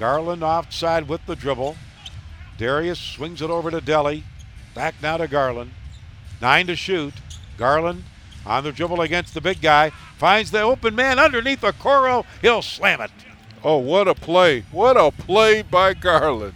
Garland offside with the dribble. Darius swings it over to Deli. Back now to Garland. Nine to shoot. Garland on the dribble against the big guy. Finds the open man underneath the Okoro. He'll slam it. Oh, what a play. What a play by Garland.